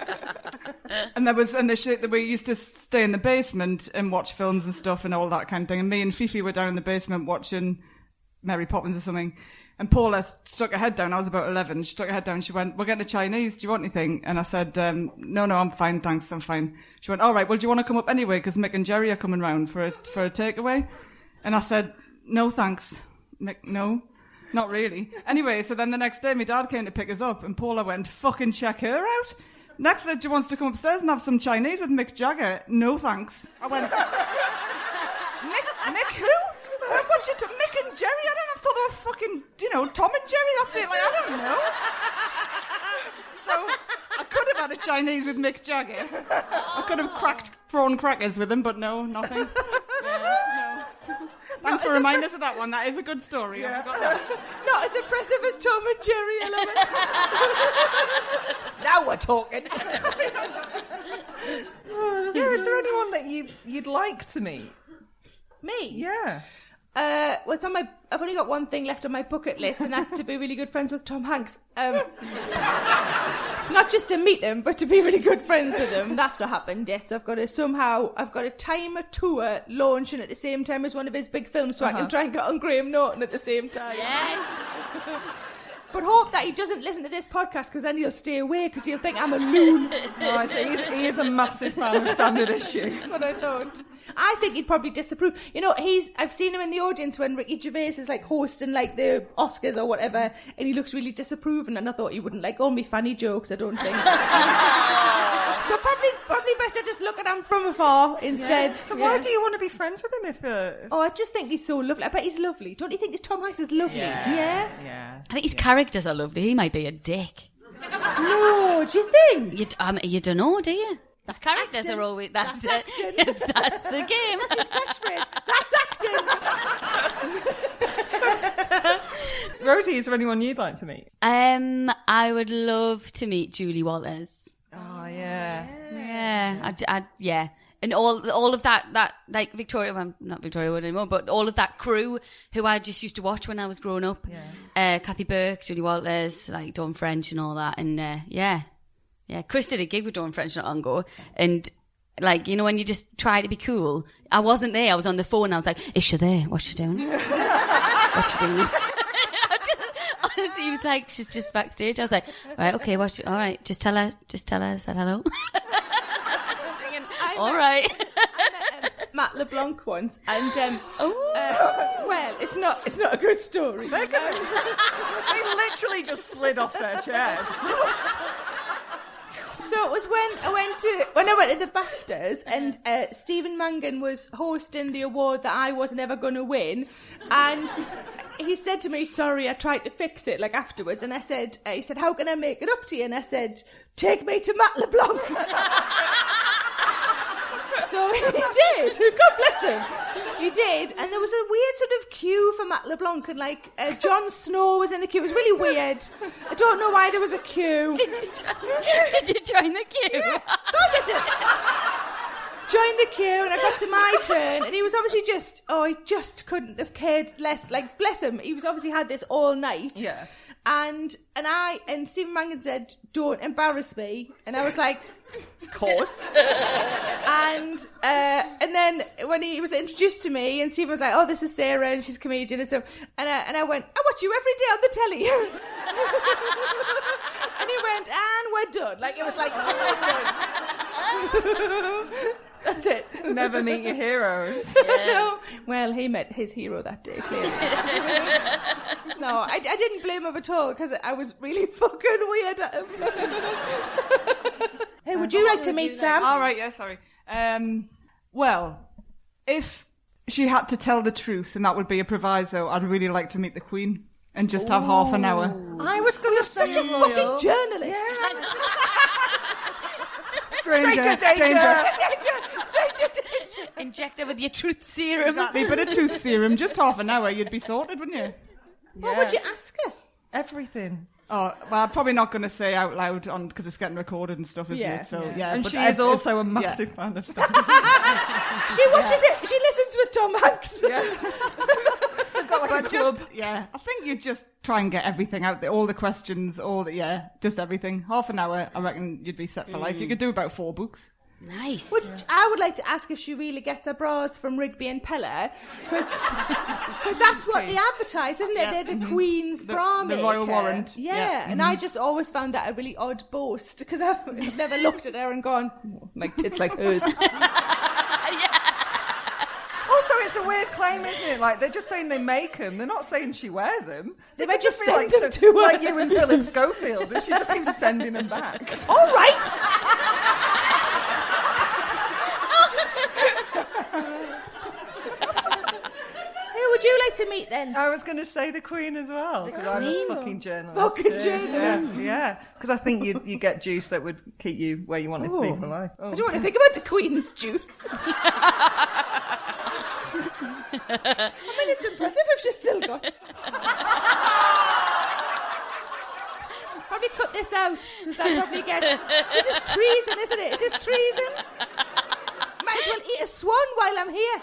<laughs> and there was, and the shit that we used to stay in the basement and watch films and stuff and all that kind of thing. And me and Fifi were down in the basement watching Mary Poppins or something. And Paula stuck her head down. I was about 11. She stuck her head down. She went, we're getting a Chinese. Do you want anything? And I said, um, no, no, I'm fine. Thanks. I'm fine. She went, all right. Well, do you want to come up anyway? Because Mick and Jerry are coming round for a, for a takeaway. And I said, no, thanks. Mick, no, not really. Anyway, so then the next day my dad came to pick us up and Paula went, fucking check her out. Next day she wants to come upstairs and have some Chinese with Mick Jagger. No, thanks. I went, <laughs> Mick, Mick who? Uh, want you to Mick and Jerry? I don't know. I thought they were fucking, you know, Tom and Jerry. That's it. Like I don't know. So I could have had a Chinese with Mick Jagger. I could have cracked prawn crackers with him, but no, nothing. Yeah, no. Thanks for reminding us of that one. That is a good story. I forgot that. <laughs> Not as impressive as Tom and Jerry element. <laughs> Now we're talking. <laughs> Yeah, is there anyone that you you'd like to meet? Me? Yeah. Uh, well, it's on my. I've only got one thing left on my bucket list, and that's to be really good friends with Tom Hanks. Um, <laughs> not just to meet him, but to be really good friends with him. That's not happened yet. So I've got to somehow. I've got to time a tour launching at the same time as one of his big films, so I can try and get on Graham Norton at the same time. Yes. <laughs> But hope that he doesn't listen to this podcast because then he'll stay away because he'll think I'm a loon. <laughs> He's, he is a massive fan of Standard Issue. what I thought. I think he'd probably disapprove. You know, he's I've seen him in the audience when Ricky Gervais is like hosting like the Oscars or whatever, and he looks really disapproving. And I thought he wouldn't like all me funny jokes. I don't think. <laughs> so probably probably best to just look at him from afar instead. So Yeah. why do you want to be friends with him if? Uh, Oh, I just think he's so lovely. I bet he's lovely. Don't you think this Tom Hanks is lovely? Yeah. yeah. I think his characters are lovely. He might be a dick. No, do you think? You, d- um, you don't know, do you? His characters are always that's, That's it. <laughs> acting. It's- that's the game. His catchphrase. That's acting. <laughs> Rosie, is there anyone you'd like to meet? Um, I would love to meet Julie Walters. Oh yeah. Yeah, I'd, I'd, yeah, and all all of that that like Victoria, well, not Victoria Wood anymore, but all of that crew who I just used to watch when I was growing up. Uh, Kathy Burke, Julie Walters, like Dawn French, and all that, and uh, yeah, yeah. Chris did a gig with Dawn French not long ago, and. Like, you know, when you just try to be cool. I wasn't there. I was on the phone. I was like, is she there? What's she doing? What's she doing? <laughs> Honestly, he was like, she's just backstage. I was like, right, okay, what's she, all right, just tell her, just tell her I said hello. <laughs> Thinking, all right. um, Matt LeBlanc once, and um, uh, well, it's not it's not a good story. They <laughs> literally just slid off their chairs. So it was when I went to when I went to the BAFTAs and uh, Stephen Mangan was hosting the award that I wasn't ever going to win, and he said to me, "Sorry, I tried to fix it." Like afterwards, and I said, uh, "He said, how can I make it up to you?" And I said, "Take me to Matt LeBlanc." <laughs> so he did. God bless him. He did, and there was a weird sort of queue for Matt LeBlanc, and like uh, Jon Snow was in the queue. It was really weird. I don't know why there was a queue. did, you join, did you join the queue? Of course I did. joined the queue and I got to my turn and he was obviously just oh he just couldn't have cared less like bless him he was obviously had this all night Yeah. And and I and Stephen Mangan said don't embarrass me. And I was like of course. <laughs> And uh, and then when he was introduced to me and Stephen was like oh this is Sarah and she's a comedian and so and I, and I went I watch you every day on the telly. <laughs> And he went and we're done. Like it was like we're done <laughs> that's it Never meet your heroes. <laughs> <laughs> well, he met his hero that day, clearly. <laughs> no, I, I didn't blame him at all because I was really fucking weird at him. hey, would you like to meet Sam? All right, yeah, sorry. Um, well, if she had to tell the truth, and that would be a proviso, I'd really like to meet the Queen and just have half an hour. I was going to say Such a fucking journalist. Stranger, danger. danger. Stranger danger. Inject her with your truth serum. Exactly, but a truth serum, just half an hour, you'd be sorted, wouldn't you? What would you ask her? Everything. Oh, well, I'm probably not going to say out loud on because it's getting recorded and stuff, isn't Yeah, it? So yeah. yeah, And but she if- is also a massive yeah. fan of <laughs> stuff. She watches it. She listens with Tom Hanks. <laughs> But just, yeah, I think you just try and get everything out there, all the questions, all the yeah, just everything. Half an hour, I reckon you'd be set for life. Mm. You could do about four books. Nice. Would, I would like to ask if she really gets her bras from Rigby and Peller, because <laughs> that's what they advertise, isn't it? Yeah. They're the Queen's The- bra the Royal. Warrant. Yeah, Yeah. and I just always found that a really odd boast because I've, I've <laughs> never looked at her and gone, "Oh, like tits like hers. <laughs> it's a weird claim, isn't it? Like, they're just saying they make them. They're not saying she wears them. They could just be send like, them so-. Like you and Philip Schofield. And she just keeps sending them back. <laughs> All right. <laughs> Who would you like to meet then? I was going to say the Queen as well because I'm a fucking journalist. Fucking journalist. Yeah. Because I think you you get juice that would keep you where you wanted to be oh. for life. Oh. I don't want to think about the Queen's juice. <laughs> I mean, it's impressive if she's still got. <laughs> probably cut this out because I probably get. This is treason, isn't it? Is this treason? Might as well eat a swan while I'm here.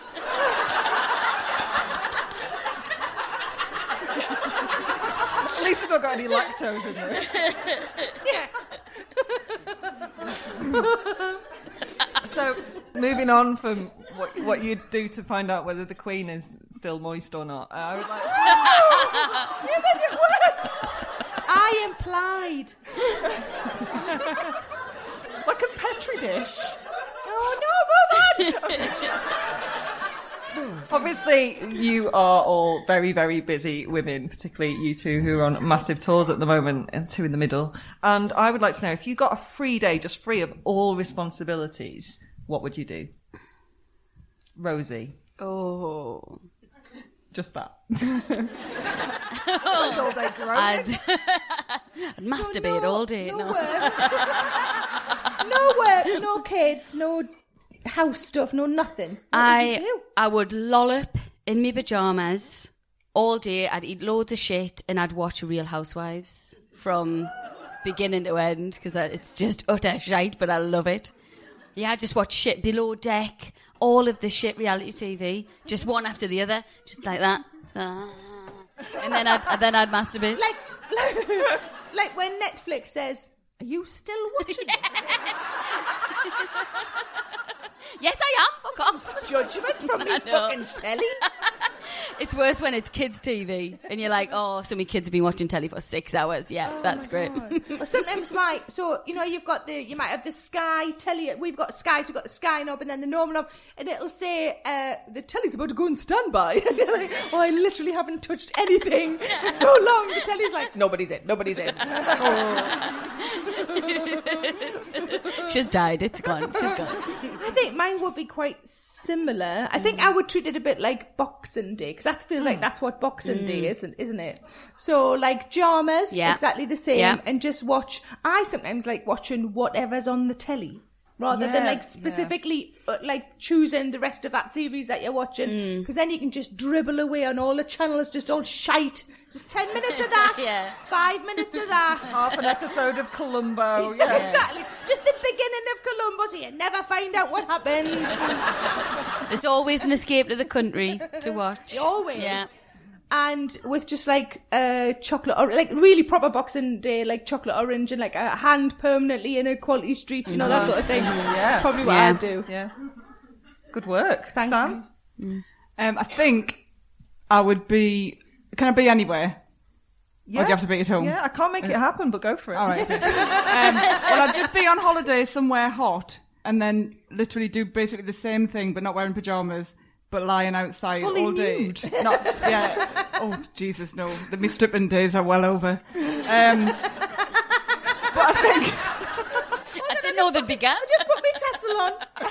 At least I've not got any lactose in there. Yeah. So, moving on from what, what you'd do to find out whether the Queen is still moist or not, uh, I would like <laughs> You made it worse. I implied. <laughs> like a petri dish. Oh no, move on. <laughs> Obviously, you are all very, very busy women, particularly you two who are on massive tours at the moment, and two in the middle. And I would like to know if you got a free day, just free of all responsibilities, what would you do? Rosie, Oh. just that. <laughs> All I'd, <laughs> I'd masturbate all day. No No. work. no work, no kids, no house stuff, no nothing. What would you I do? I would lollop in my pajamas all day. I'd eat loads of shit and I'd watch Real Housewives from beginning to end because it's just utter shite, but I love it. Yeah, I just watch shit below deck, all of the shit reality TV, just one after the other, just like that. Ah. And then I'd then I'd masturbate. Like, like, <laughs> like when Netflix says, "Are you still <laughs> watching?" <laughs> yes, I am. Fuck off. Judgment from I know. fucking telly. <laughs> It's worse when it's kids' TV and you're like, oh, so many kids have been watching telly for six hours. Yeah, that's great. Well, sometimes my so you know you've got the you might have the Sky telly. We've got Sky, we've got the Sky knob, and then the normal knob, and it'll say uh, the telly's about to go on standby. And you're like, oh, I literally haven't touched anything for so long. The telly's like, nobody's in, nobody's in. <laughs> She's died. It's gone. She's gone. I think mine would be quite similar. I think I would treat it a bit like Boxing Day because that feels like mm. that's what Boxing Day mm. is, isn't, isn't it? So like jammers, Yeah. exactly the same, Yeah. and just watch. I sometimes like watching whatever's on the telly. Rather than like specifically uh, like choosing the rest of that series that you're watching because then you can just dribble away on all the channels just all shite just 10 minutes of that <laughs> Yeah. 5 minutes of that <laughs> Half an episode of Columbo. <laughs> Yeah. exactly just the beginning of Columbo so you never find out what happened There's always an escape to the country to watch. always Yeah. And with just like uh chocolate or like really proper boxing day like chocolate orange and like a hand permanently in a quality street you know that sort of thing yeah. that's probably what Yeah. I'd do Yeah. Good work. Thanks. Sam? Um, I think I would be. Can I be anywhere? Yeah. Or do you have to be at home? Yeah, I can't make it happen, but go for it. All right. <laughs> um, well, I'd just be on holiday somewhere hot and then literally do basically the same thing, but not wearing pajamas, but lying outside Fully all day. nude. <laughs> Not, yeah. Oh, Jesus, no. The me stripping days are well over. Um, but I think. I didn't know they'd began. just put me tassel on <laughs>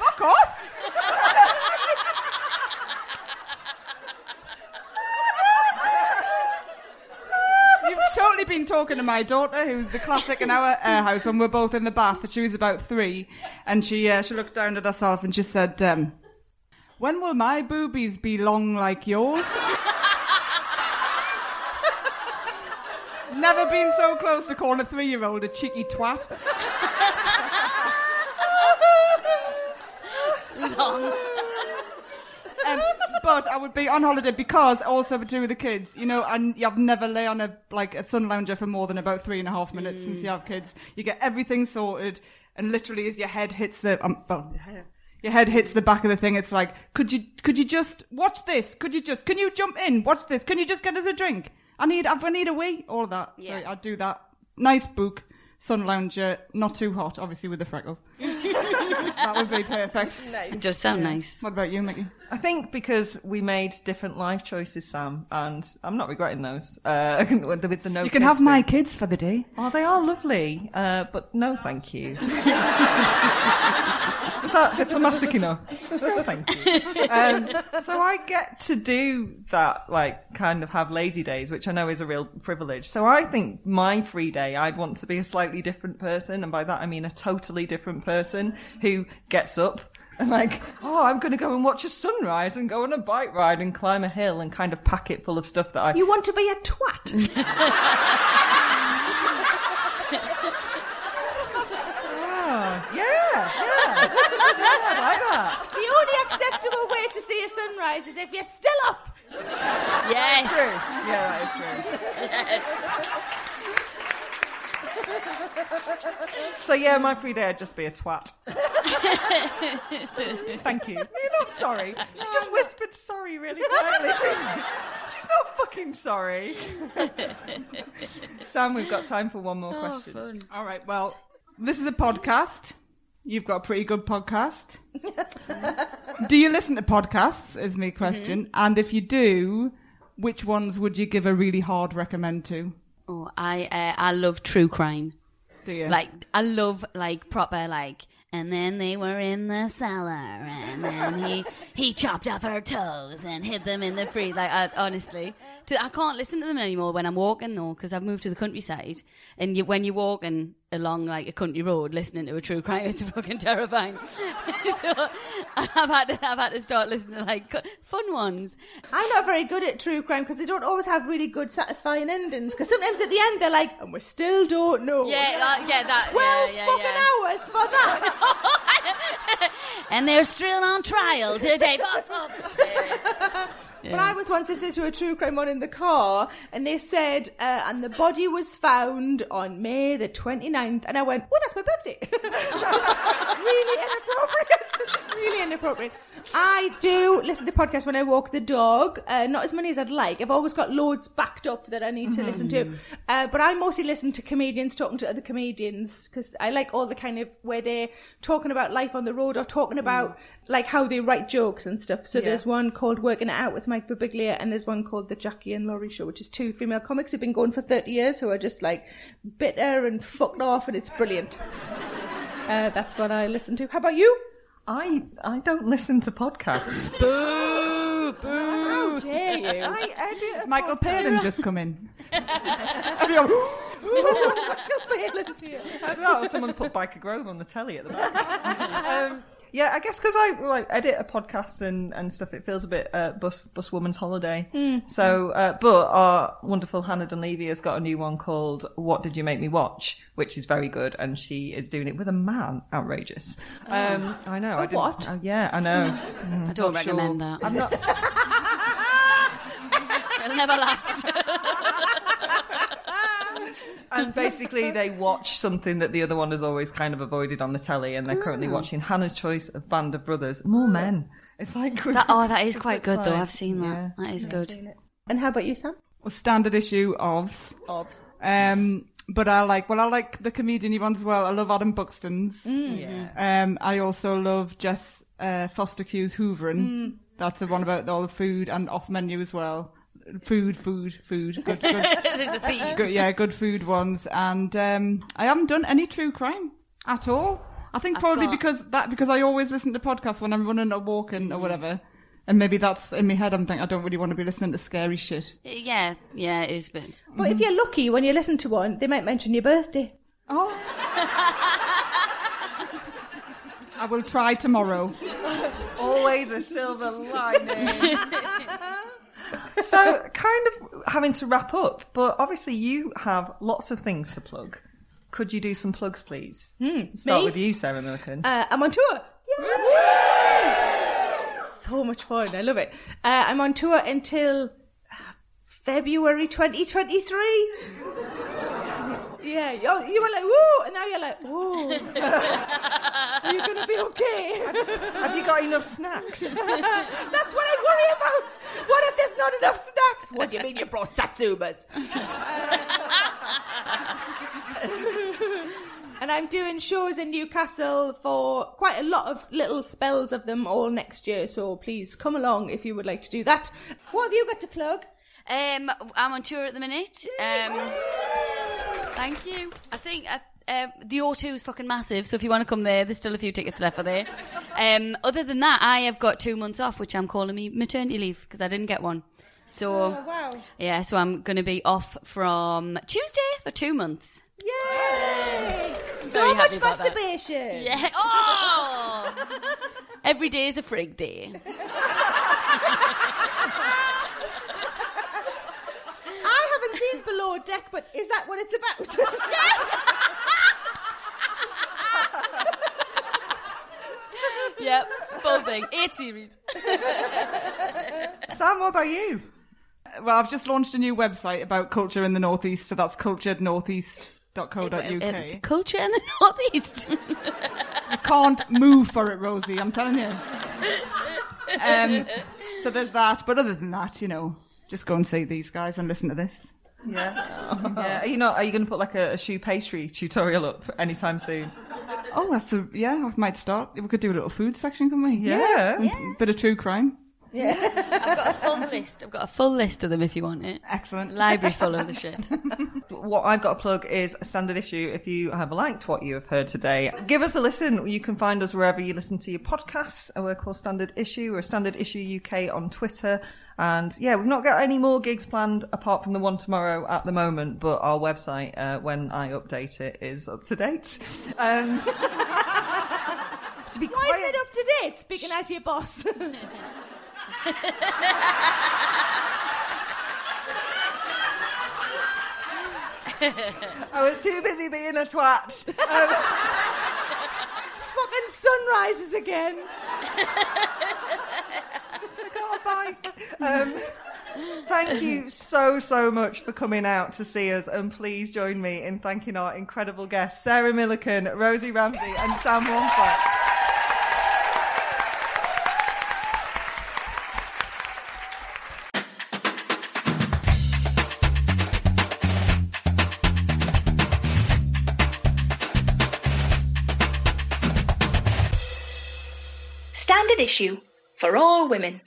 Fuck off! You've been talking to my daughter, who's the classic in our uh, house when we're both in the bath. She was about three, and she uh, she looked down at herself and she said, um, "When will my boobies be long like yours?" Never been so close to calling a three-year-old a cheeky twat. <laughs> Long. But I would be on holiday because also to do with the kids, you know, and I've never lay on a like a sun lounger for more than about three and a half minutes since you have kids. You get everything sorted, and literally as your head hits the um, well, your head hits the back of the thing, it's like, could you could you just watch this? Could you just can you jump in? Watch this? Can you just get us a drink? I need I need a wee, all of that. Yeah. So I'd do that. Nice book. Sun lounger, not too hot, obviously with the freckles. <laughs> that would be perfect. It does sound nice. What about you, Mickey? I think because we made different life choices, Sam, and I'm not regretting those. Uh, <laughs> with the, with the no You can kids have my kids for the day. Oh, they are lovely, uh, but no, thank you. <laughs> Is that diplomatic enough? No, thank you. Um, so I get to do that, like, kind of have lazy days, which I know is a real privilege. So I think my free day, I'd want to be a slightly different person, and by that I mean a totally different person who gets up and like, oh, I'm going to go and watch a sunrise and go on a bike ride and climb a hill and kind of pack it full of stuff that I you want to be a twat Ah, <laughs> yeah, yeah, yeah, like that. the only acceptable way to see a sunrise is if you're still up Yes. Yeah, that is true. So yeah, my free day, I'd just be a twat. Thank you. You're not sorry. She just whispered sorry really quietly. didn't she? She's not fucking sorry. Sam, we've got time for one more Oh, question. fun. All right. Well, this is a podcast. You've got a pretty good podcast. do you listen to podcasts? Is my question. Mm-hmm. And if you do, which ones would you give a really hard recommend to? Oh, I uh, I love true crime. Do you? Like I love like proper like. And then they were in the cellar, and then he <laughs> he chopped off her toes and hid them in the freezer. Like I, honestly, to, I can't listen to them anymore when I'm walking though, because I've moved to the countryside. And you, when you're walking along like a country road, listening to a true crime, <laughs> it's fucking terrifying. <laughs> so I've had to I've had to start listening to like fun ones. I'm not very good at true crime because they don't always have really good, satisfying endings. Because sometimes at the end they're like, and we still don't know. Yeah, uh, yeah, that. Twelve yeah, yeah, fucking yeah. hours for that. <laughs> and they're still on trial today. For fuck's sake. But I was once listening to a true crime one in the car, and they said, uh, and the body was found on May the 29th. And I went, oh, that's my birthday. <laughs> really inappropriate. <laughs> really inappropriate. I do listen to podcasts when I walk the dog, uh, not as many as I'd like. I've always got loads backed up that I need to listen to. Uh, but I mostly listen to comedians talking to other comedians because I like all the kind of where they're talking about life on the road or talking about like how they write jokes and stuff. So Yeah. there's one called Working It Out with Mike Birbiglia, and there's one called The Jackie and Laurie Show, which is two female comics who've been going for 30 years who are just like bitter and fucked off, and it's brilliant. <laughs> Uh, that's what I listen to. How about you? I I don't listen to podcasts. <laughs> Boo! Boo, boo. Dare you? I edit a Michael podcast. Palin just come in. <laughs> Everyone, Valence here. I don't know, someone put Byker Grove on the telly at the back. um, yeah, I guess because I like edit a podcast and, and stuff, it feels a bit uh, bus bus woman's holiday. So, uh, but our wonderful Hannah Dunleavy has got a new one called "What Did You Make Me Watch," which is very good, and she is doing it with a man. Outrageous. Um, I know. I didn't, what? uh, yeah, I know. <laughs> I don't Not sure. recommend that. I'm not. <laughs> It'll never last. <laughs> <laughs> and basically they watch something that the other one has always kind of avoided on the telly and they're currently watching Hannah's Choice of Band of Brothers. More men. It's like That, <laughs> oh, that is quite good though. I've seen that. Yeah. That is good. And how about you, Sam? well, standard issue of. Obs. Um, but I like, well, I like the comedian ones as well. I love Adam Buxton's. Yeah. Um, I also love Jess uh, Fostekew's Hoovering. That's the one about all the food and off menu as well. Food, food, food. Good, good, <laughs> There's a theme. good, yeah, good food ones. And um, I haven't done any true crime at all. I think I've probably got- because that because I always listen to podcasts when I'm running or walking or whatever. And maybe that's in my head. I'm thinking I don't really want to be listening to scary shit. Yeah, yeah, it is. But But if you're lucky, when you listen to one, they might mention your birthday. Oh. <laughs> I will try tomorrow. Always a silver lining. <laughs> so, kind of having to wrap up, but obviously you have lots of things to plug. Could you do some plugs, please? Start me? with you, Sarah Millican. Uh, I'm on tour. So much fun. I love it. Uh, I'm on tour until uh, February 2023. Yeah, you, you were like, woo, and now you're like, woo. <laughs> Are you going to be okay? have you got enough snacks? <laughs> That's what I worry about. What if there's not enough snacks? What do you mean you brought satsumas? <laughs> and I'm doing shows in Newcastle for quite a lot of little spells of them all next year. So please come along if you would like to do that. What have you got to plug? um, I'm on tour at the minute. Um, thank you. I think uh, uh, the O2 is fucking massive. So if you want to come there, there's still a few tickets left for there. <laughs> Um, other than that, I have got two months off, which I'm calling me maternity leave because I didn't get one. So Oh, wow. yeah, so I'm going to be off from Tuesday for two months. Yay! So much happy about that. masturbation. Yeah. <laughs> Oh! Every day is a frig day. <laughs> I haven't Below Deck, but is that what it's about? <laughs> Yep, full thing. Eight series. <laughs> Sam, what about you? Well, I've just launched a new website about culture in the Northeast, so that's culturednortheast.co.uk. Culture in the northeast. You can't move for it, Rosie, I'm telling you. Um, so there's that, but other than that, you know, just go and see these guys and listen to this. Yeah. <laughs> yeah. Are you not? Are you going to put like a, a choux pastry tutorial up anytime soon? Oh, that's a, yeah, I might start. We could do a little food section, can we? Yeah. And Bit of true crime. <laughs> I've got a full list. I've got a full list of them if you want it. Excellent. Library full of the shit. <laughs> What I've got to plug is a standard issue. If you have liked what you have heard today, give us a listen. You can find us wherever you listen to your podcasts. We're called Standard Issue or Standard Issue UK on Twitter. And yeah, we've not got any more gigs planned apart from the one tomorrow at the moment, but our website, uh, when I update it, is up to date. Um, <laughs> to be Why quiet. is it up to date? Speaking as your boss. I was too busy being a twat. Um, Fucking sunrises again. I got a bike. Um, thank you so, so much for coming out to see us. And please join me in thanking our incredible guests, Sarah Millican, Rosie Ramsey, and Sam Wonfor. Issue for all women.